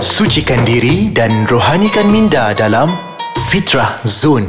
Sucikan diri dan rohanikan minda dalam Fitrah Zone.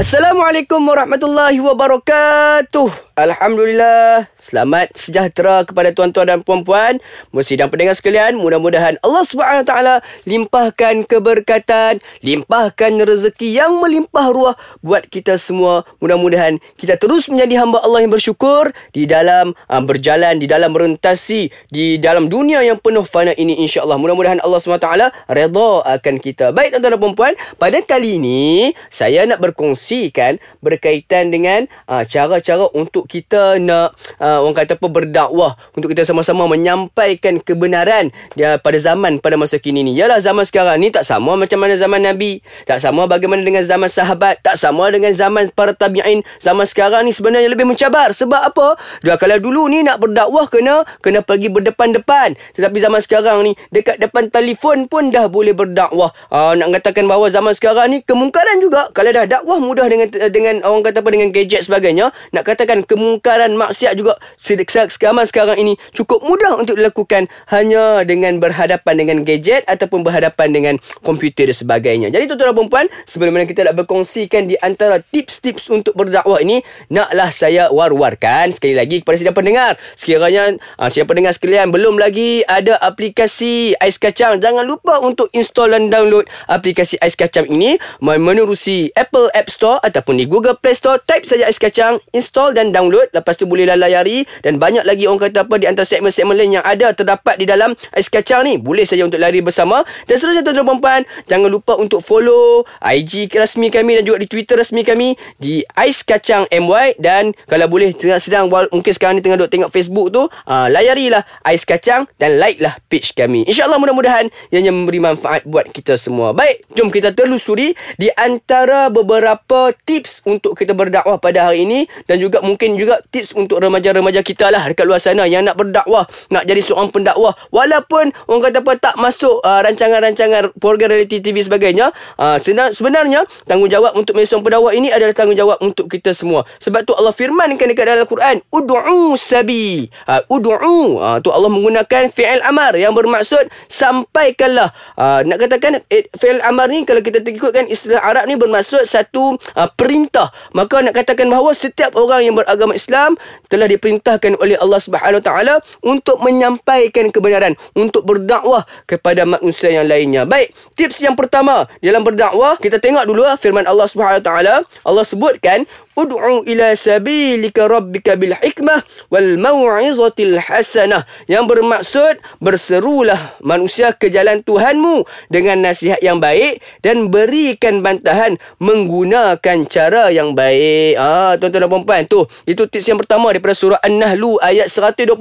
Assalamualaikum warahmatullahi wabarakatuh. Alhamdulillah. Selamat sejahtera kepada tuan-tuan dan puan-puan. Bersidang pendengar sekalian. Mudah-mudahan Allah SWT limpahkan keberkatan. Limpahkan rezeki yang melimpah ruah buat kita semua. Mudah-mudahan kita terus menjadi hamba Allah yang bersyukur. Di dalam uh, berjalan, di dalam merentasi. Di dalam dunia yang penuh fana ini insyaAllah. Mudah-mudahan Allah SWT reda akan kita. Baik tuan-tuan dan puan-puan. Pada kali ini, saya nak berkongsi kan berkaitan dengan uh, cara-cara untuk untuk kita nak uh, orang kata apa berdakwah untuk kita sama-sama menyampaikan kebenaran dia pada zaman pada masa kini ni. Yalah zaman sekarang ni tak sama macam mana zaman Nabi, tak sama bagaimana dengan zaman sahabat, tak sama dengan zaman para tabi'in. Zaman sekarang ni sebenarnya lebih mencabar. Sebab apa? Dia kalau dulu ni nak berdakwah kena kena pergi berdepan-depan. Tetapi zaman sekarang ni dekat depan telefon pun dah boleh berdakwah. Uh, nak katakan bahawa zaman sekarang ni kemungkaran juga kalau dah dakwah mudah dengan dengan orang kata apa dengan gadget sebagainya, nak katakan kemungkaran maksiat juga sekarang sekarang ini cukup mudah untuk dilakukan hanya dengan berhadapan dengan gadget ataupun berhadapan dengan komputer dan sebagainya. Jadi tuan-tuan dan puan sebelum mana kita nak berkongsikan di antara tips-tips untuk berdakwah ini, naklah saya war-warkan sekali lagi kepada sidang pendengar. Sekiranya uh, sidang pendengar sekalian belum lagi ada aplikasi Ais Kacang, jangan lupa untuk install dan download aplikasi Ais Kacang ini menerusi Apple App Store ataupun di Google Play Store. Type saja Ais Kacang, install dan download download lepas tu boleh layari dan banyak lagi orang kata apa di antara segmen-segmen lain yang ada terdapat di dalam ais kacang ni. Boleh saja untuk lari bersama. Dan seterusnya tuan-tuan puan jangan lupa untuk follow IG rasmi kami dan juga di Twitter rasmi kami di ais kacang MY dan kalau boleh tengah sedang mungkin sekarang ni tengah duk tengok Facebook tu uh, layarilah ais kacang dan like lah page kami. Insyaallah mudah-mudahan ianya memberi manfaat buat kita semua. Baik jom kita telusuri di antara beberapa tips untuk kita berdakwah pada hari ini. Dan juga mungkin mungkin juga tips untuk remaja-remaja kita lah dekat luar sana yang nak berdakwah, nak jadi seorang pendakwah. Walaupun orang kata apa tak masuk uh, rancangan-rancangan program reality TV sebagainya, uh, sebenarnya tanggungjawab untuk menjadi seorang pendakwah ini adalah tanggungjawab untuk kita semua. Sebab tu Allah firmankan dekat dalam Al-Quran, Udu'u sabi. Uh, Udu'u. Uh, tu Allah menggunakan fi'il amar yang bermaksud sampaikanlah. Uh, nak katakan eh, fi'il amar ni kalau kita ikutkan istilah Arab ni bermaksud satu uh, perintah. Maka nak katakan bahawa setiap orang yang beragama agama Islam telah diperintahkan oleh Allah Subhanahu Wa Taala untuk menyampaikan kebenaran, untuk berdakwah kepada manusia yang lainnya. Baik, tips yang pertama dalam berdakwah, kita tengok dulu ah, firman Allah Subhanahu Wa Taala. Allah sebutkan Ud'u ila sabilika rabbika bil hikmah wal mau'izatil hasanah yang bermaksud berserulah manusia ke jalan Tuhanmu dengan nasihat yang baik dan berikan bantahan menggunakan cara yang baik. Ah tuan-tuan dan puan-puan tu itu tips yang pertama daripada surah An-Nahl ayat 125.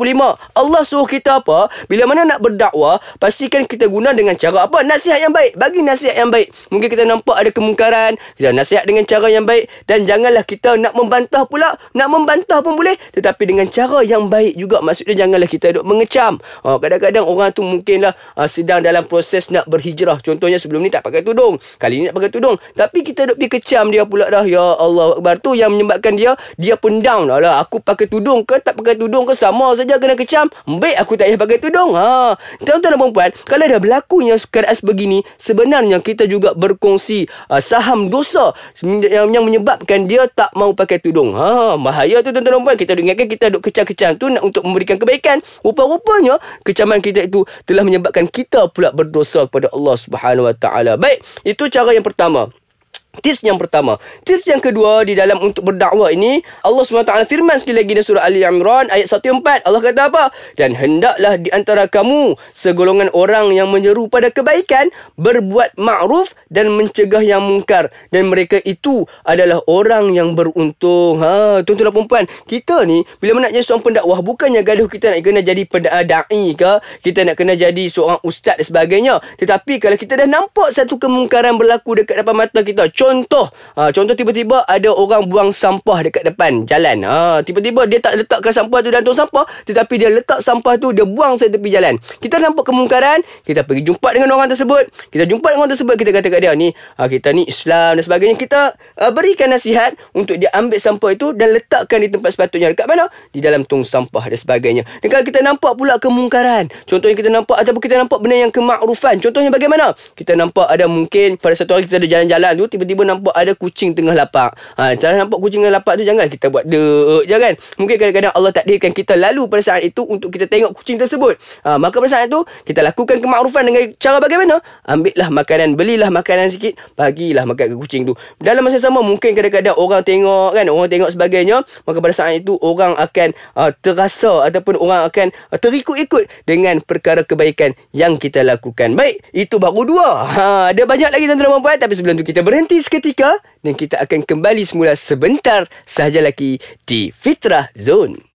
Allah suruh kita apa? Bila mana nak berdakwah, pastikan kita guna dengan cara apa? Nasihat yang baik. Bagi nasihat yang baik. Mungkin kita nampak ada kemungkaran, kita nasihat dengan cara yang baik. Dan janganlah kita nak membantah pula. Nak membantah pun boleh. Tetapi dengan cara yang baik juga. Maksudnya janganlah kita duk mengecam. Oh, kadang-kadang orang tu mungkinlah uh, sedang dalam proses nak berhijrah. Contohnya sebelum ni tak pakai tudung. Kali ni nak pakai tudung. Tapi kita duk pergi kecam dia pula dah. Ya Allah Akbar. Tu yang menyebabkan dia dia pun down lah aku pakai tudung ke tak pakai tudung ke sama saja kena kecam baik aku tak payah pakai tudung ha tuan-tuan dan puan kalau dah berlakunya keadaan sebegini sebenarnya kita juga berkongsi uh, saham dosa yang, yang menyebabkan dia tak mau pakai tudung. Ha, bahaya tu tuan-tuan dan puan. Kita duk ingatkan kita duk kecam-kecam tu nak untuk memberikan kebaikan. Rupa-rupanya kecaman kita itu telah menyebabkan kita pula berdosa kepada Allah Subhanahu Wa Taala. Baik, itu cara yang pertama. Tips yang pertama. Tips yang kedua di dalam untuk berdakwah ini, Allah SWT firman sekali lagi dalam surah Ali Imran ayat 1-4. Allah kata apa? Dan hendaklah di antara kamu segolongan orang yang menyeru pada kebaikan, berbuat ma'ruf dan mencegah yang mungkar. Dan mereka itu adalah orang yang beruntung. Ha, tuan-tuan dan perempuan, kita ni bila nak jadi seorang pendakwah, bukannya gaduh kita nak kena jadi da'i ke, kita nak kena jadi seorang ustaz dan sebagainya. Tetapi kalau kita dah nampak satu kemungkaran berlaku dekat depan mata kita, Contoh, ha, contoh tiba-tiba ada orang buang sampah dekat depan jalan. Ha, tiba-tiba dia tak letakkan sampah tu dalam tong sampah, tetapi dia letak sampah tu dia buang saya tepi jalan. Kita nampak kemungkaran, kita pergi jumpa dengan orang tersebut. Kita jumpa dengan orang tersebut, kita kata kat dia ni, ha, kita ni Islam dan sebagainya. Kita uh, berikan nasihat untuk dia ambil sampah itu dan letakkan di tempat sepatutnya. Dekat mana? Di dalam tong sampah dan sebagainya. Dan kalau kita nampak pula kemungkaran, contohnya kita nampak ataupun kita nampak benda yang kemakrufan. Contohnya bagaimana? Kita nampak ada mungkin pada satu hari kita ada jalan-jalan tu, tiba-tiba nampak ada kucing tengah lapak. Ha, cara nampak kucing tengah lapak tu jangan kita buat dek je kan. Mungkin kadang-kadang Allah takdirkan kita lalu pada saat itu untuk kita tengok kucing tersebut. Ha, maka pada saat itu kita lakukan kemakrufan dengan cara bagaimana? Ambillah makanan, belilah makanan sikit, bagilah makan ke kucing tu. Dalam masa sama mungkin kadang-kadang orang tengok kan, orang tengok sebagainya, maka pada saat itu orang akan uh, terasa ataupun orang akan uh, terikut-ikut dengan perkara kebaikan yang kita lakukan. Baik, itu baru dua. Ha, ada banyak lagi tuan-tuan dan puan tapi sebelum tu kita berhenti seketika dan kita akan kembali semula sebentar sahaja lagi di Fitrah Zone.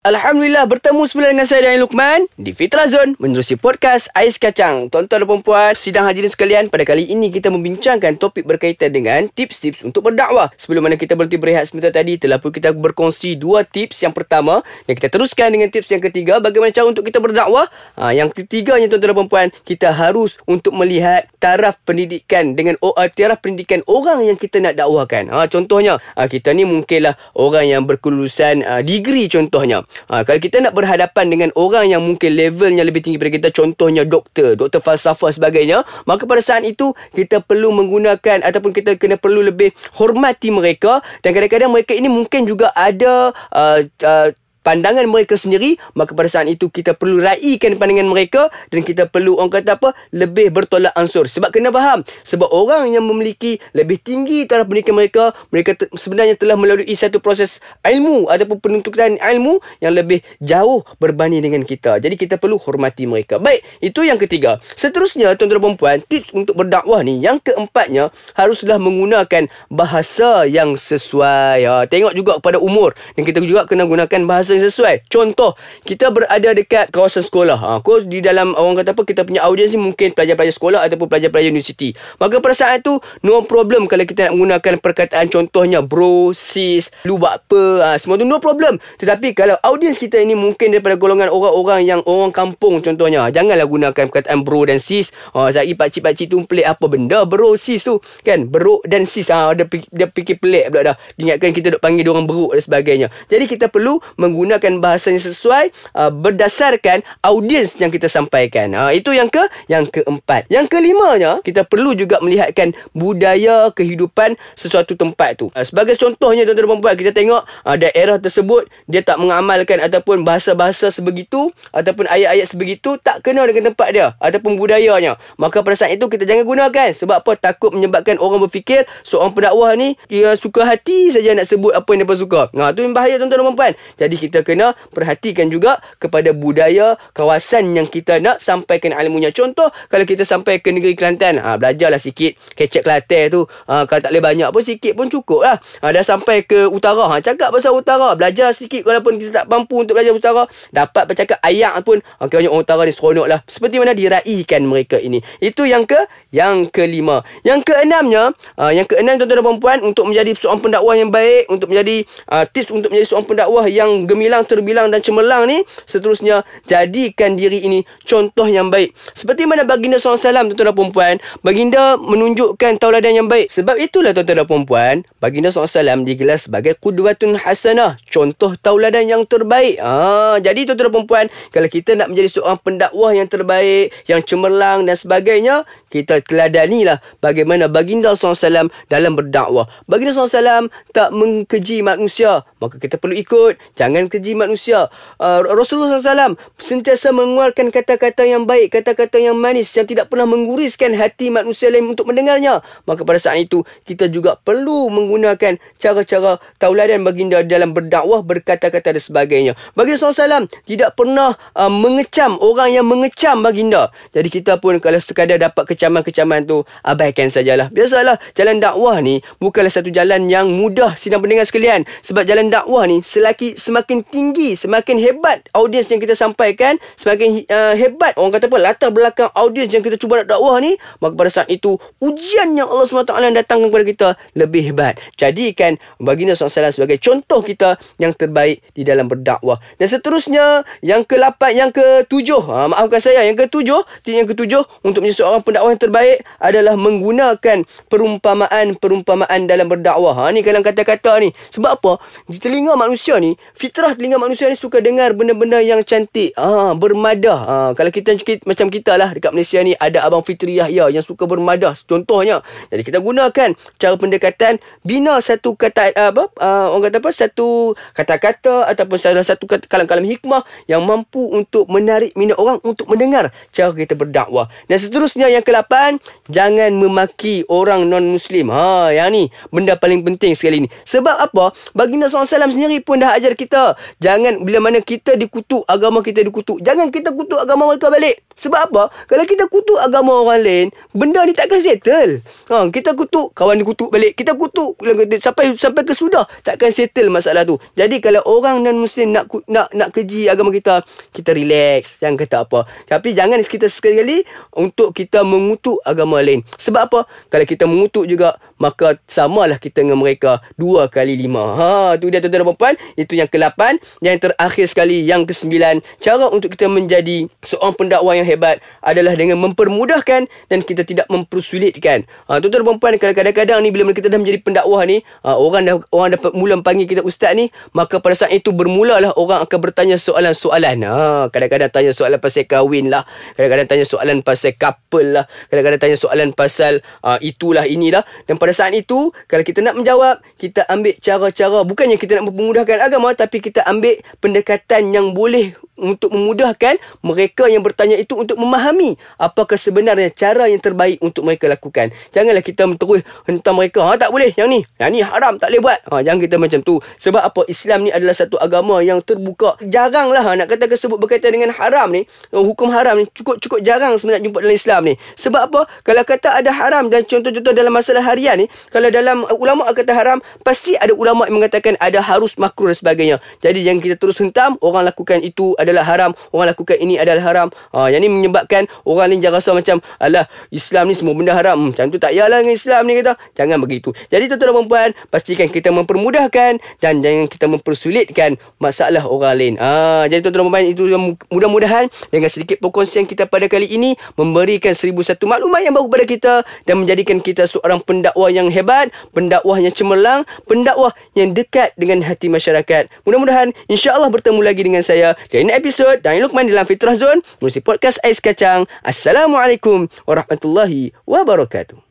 Alhamdulillah bertemu semula dengan saya dan Lukman di Fitra Zone menerusi podcast Ais Kacang. Tuan-tuan dan puan sidang hadirin sekalian, pada kali ini kita membincangkan topik berkaitan dengan tips-tips untuk berdakwah. Sebelum mana kita berhenti berehat sebentar tadi, telah pun kita berkongsi dua tips. Yang pertama, dan kita teruskan dengan tips yang ketiga, bagaimana cara untuk kita berdakwah. Ha, yang ketiganya tuan-tuan dan puan kita harus untuk melihat taraf pendidikan dengan uh, taraf pendidikan orang yang kita nak dakwahkan. Ha, contohnya, ha, kita ni mungkinlah orang yang berkelulusan uh, degree contohnya. Ha, kalau kita nak berhadapan dengan orang yang mungkin levelnya lebih tinggi daripada kita, contohnya doktor, doktor falsafah sebagainya, maka pada saat itu kita perlu menggunakan ataupun kita kena perlu lebih hormati mereka. Dan kadang-kadang mereka ini mungkin juga ada uh, uh, pandangan mereka sendiri maka pada saat itu kita perlu raikan pandangan mereka dan kita perlu orang kata apa lebih bertolak ansur. Sebab kena faham sebab orang yang memiliki lebih tinggi taraf pendidikan mereka mereka te- sebenarnya telah melalui satu proses ilmu ataupun penuntutan ilmu yang lebih jauh berbanding dengan kita. Jadi kita perlu hormati mereka. Baik itu yang ketiga. Seterusnya tuan-tuan dan puan tips untuk berdakwah ni. Yang keempatnya haruslah menggunakan bahasa yang sesuai. Ha, tengok juga pada umur. Dan kita juga kena gunakan bahasa sesuai. Contoh, kita berada dekat kawasan sekolah. Ha, kau di dalam orang kata apa, kita punya audiens ni mungkin pelajar-pelajar sekolah ataupun pelajar-pelajar universiti. Maka pada saat tu, no problem kalau kita nak menggunakan perkataan contohnya bro, sis, lu buat apa, ha, semua tu no problem. Tetapi kalau audiens kita ini mungkin daripada golongan orang-orang yang orang kampung contohnya, janganlah gunakan perkataan bro dan sis. Ha, saya pakcik-pakcik tu pelik apa benda bro, sis tu. Kan, bro dan sis. Ha, dia, dia fikir pelik pula dah. Ingatkan kita duk panggil dia orang beruk dan sebagainya. Jadi kita perlu menggunakan menggunakan bahasa yang sesuai uh, berdasarkan audiens yang kita sampaikan. Uh, itu yang ke yang keempat. Yang kelimanya, kita perlu juga melihatkan budaya kehidupan sesuatu tempat tu. Uh, sebagai contohnya tuan-tuan dan puan kita tengok uh, daerah tersebut dia tak mengamalkan ataupun bahasa-bahasa sebegitu ataupun ayat-ayat sebegitu tak kena dengan tempat dia ataupun budayanya. Maka pada saat itu kita jangan gunakan sebab apa takut menyebabkan orang berfikir seorang pendakwah ni dia suka hati saja nak sebut apa yang dia suka. Nah, tu yang bahaya tuan-tuan dan puan. Jadi kita kena perhatikan juga kepada budaya kawasan yang kita nak sampaikan ilmunya. Contoh, kalau kita sampai ke negeri Kelantan, ha, belajarlah sikit kecek Kelantan tu. Ha, kalau tak boleh banyak pun, sikit pun cukup lah. Ha, dah sampai ke utara, ha, cakap pasal utara. Belajar sikit walaupun kita tak mampu untuk belajar utara. Dapat bercakap ayat pun, ha, banyak orang utara ni seronok lah. Seperti mana diraikan mereka ini. Itu yang ke yang kelima. Yang keenamnya, uh, yang keenam tuan-tuan dan puan untuk menjadi seorang pendakwah yang baik, untuk menjadi uh, tips untuk menjadi seorang pendakwah yang gemilang, terbilang dan cemerlang ni, seterusnya jadikan diri ini contoh yang baik. Seperti mana baginda SAW tuan-tuan dan puan, baginda menunjukkan tauladan yang baik. Sebab itulah tuan-tuan dan puan, baginda SAW digelar sebagai qudwatun hasanah, contoh tauladan yang terbaik. Ah, jadi tuan-tuan dan puan, kalau kita nak menjadi seorang pendakwah yang terbaik, yang cemerlang dan sebagainya, kita teladanilah bagaimana baginda SAW dalam berdakwah. Baginda SAW tak mengkeji manusia. Maka kita perlu ikut. Jangan keji manusia. Uh, Rasulullah SAW sentiasa mengeluarkan kata-kata yang baik. Kata-kata yang manis. Yang tidak pernah menguriskan hati manusia lain untuk mendengarnya. Maka pada saat itu, kita juga perlu menggunakan cara-cara tauladan baginda dalam berdakwah, berkata-kata dan sebagainya. Baginda SAW tidak pernah uh, mengecam orang yang mengecam baginda. Jadi kita pun kalau sekadar dapat kecaman kecaman tu abaikan sajalah. Biasalah jalan dakwah ni bukanlah satu jalan yang mudah sidang pendengar sekalian. Sebab jalan dakwah ni selagi semakin tinggi, semakin hebat audiens yang kita sampaikan, semakin uh, hebat orang kata apa latar belakang audiens yang kita cuba nak dakwah ni, maka pada saat itu ujian yang Allah SWT datangkan kepada kita lebih hebat. Jadikan baginda SAW sebagai contoh kita yang terbaik di dalam berdakwah. Dan seterusnya yang ke-8, yang ke-7, ha, maafkan saya, yang ke-7, yang ke-7 untuk menjadi seorang pendakwah yang terbaik adalah menggunakan perumpamaan-perumpamaan dalam berdakwah. Ha ni kalau kata-kata ni. Sebab apa? Di telinga manusia ni, fitrah telinga manusia ni suka dengar benda-benda yang cantik. Ha bermadah. Ha kalau kita, macam kita lah dekat Malaysia ni ada abang Fitriah ya yang suka bermadah contohnya. Jadi kita gunakan cara pendekatan bina satu kata apa? Uh, orang kata apa? Satu kata-kata ataupun salah satu kalam-kalam hikmah yang mampu untuk menarik minat orang untuk mendengar cara kita berdakwah. Dan seterusnya yang ke-8, jangan memaki orang non-muslim. Ha, yang ni benda paling penting sekali ni. Sebab apa? Baginda SAW sendiri pun dah ajar kita. Jangan bila mana kita dikutuk, agama kita dikutuk. Jangan kita kutuk agama mereka balik. Sebab apa? Kalau kita kutuk agama orang lain, benda ni takkan settle. Ha, kita kutuk, kawan dikutuk balik. Kita kutuk sampai sampai ke sudah takkan settle masalah tu. Jadi kalau orang non-muslim nak nak nak keji agama kita, kita relax. Jangan kata apa. Tapi jangan kita sekali-kali untuk kita mengutuk agama lain. Sebab apa? Kalau kita mengutuk juga, maka samalah kita dengan mereka dua kali lima. Ha, tu dia tuan-tuan dan puan Itu yang ke-8. Yang terakhir sekali, yang ke-9. Cara untuk kita menjadi seorang pendakwah yang hebat adalah dengan mempermudahkan dan kita tidak mempersulitkan. Ha, tuan-tuan dan puan kadang-kadang ni bila kita dah menjadi pendakwah ni, ha, orang dah orang dapat mula panggil kita ustaz ni, maka pada saat itu bermulalah orang akan bertanya soalan-soalan. Ha, kadang-kadang tanya soalan pasal kahwin lah. Kadang-kadang tanya soalan pasal couple lah. Kadang-kadang tanya soalan pasal uh, itulah inilah. Dan pada saat itu, kalau kita nak menjawab, kita ambil cara-cara. Bukannya kita nak memudahkan agama, tapi kita ambil pendekatan yang boleh untuk memudahkan mereka yang bertanya itu untuk memahami apakah sebenarnya cara yang terbaik untuk mereka lakukan. Janganlah kita terus hentam mereka, ha tak boleh yang ni. Yang ni haram tak boleh buat. Ha jangan kita macam tu. Sebab apa Islam ni adalah satu agama yang terbuka. Jaranglah nak kata sebut berkaitan dengan haram ni, hukum haram ni cukup-cukup jarang sebenarnya jumpa dalam Islam ni. Sebab apa? Kalau kata ada haram dan contoh-contoh dalam masalah harian ni, kalau dalam ulama kata haram, pasti ada ulama yang mengatakan ada harus makruh dan sebagainya. Jadi jangan kita terus hentam orang lakukan itu ada adalah haram orang lakukan ini adalah haram. Ha, yang ni menyebabkan orang lain jangan rasa macam alah Islam ni semua benda haram. Hmm, macam tu tak yalah dengan Islam ni kata. Jangan begitu. Jadi tuan-tuan dan puan pastikan kita mempermudahkan dan jangan kita mempersulitkan masalah orang lain. Ha, jadi tuan-tuan dan puan itu mudah-mudahan dengan sedikit perkongsian kita pada kali ini memberikan seribu satu maklumat yang baru kepada kita dan menjadikan kita seorang pendakwah yang hebat pendakwah yang cemerlang pendakwah yang dekat dengan hati masyarakat. Mudah-mudahan insya-Allah bertemu lagi dengan saya di episod. Daniel Lukman dalam Fitrah Zone. Mesti Podcast Ais Kacang. Assalamualaikum warahmatullahi wabarakatuh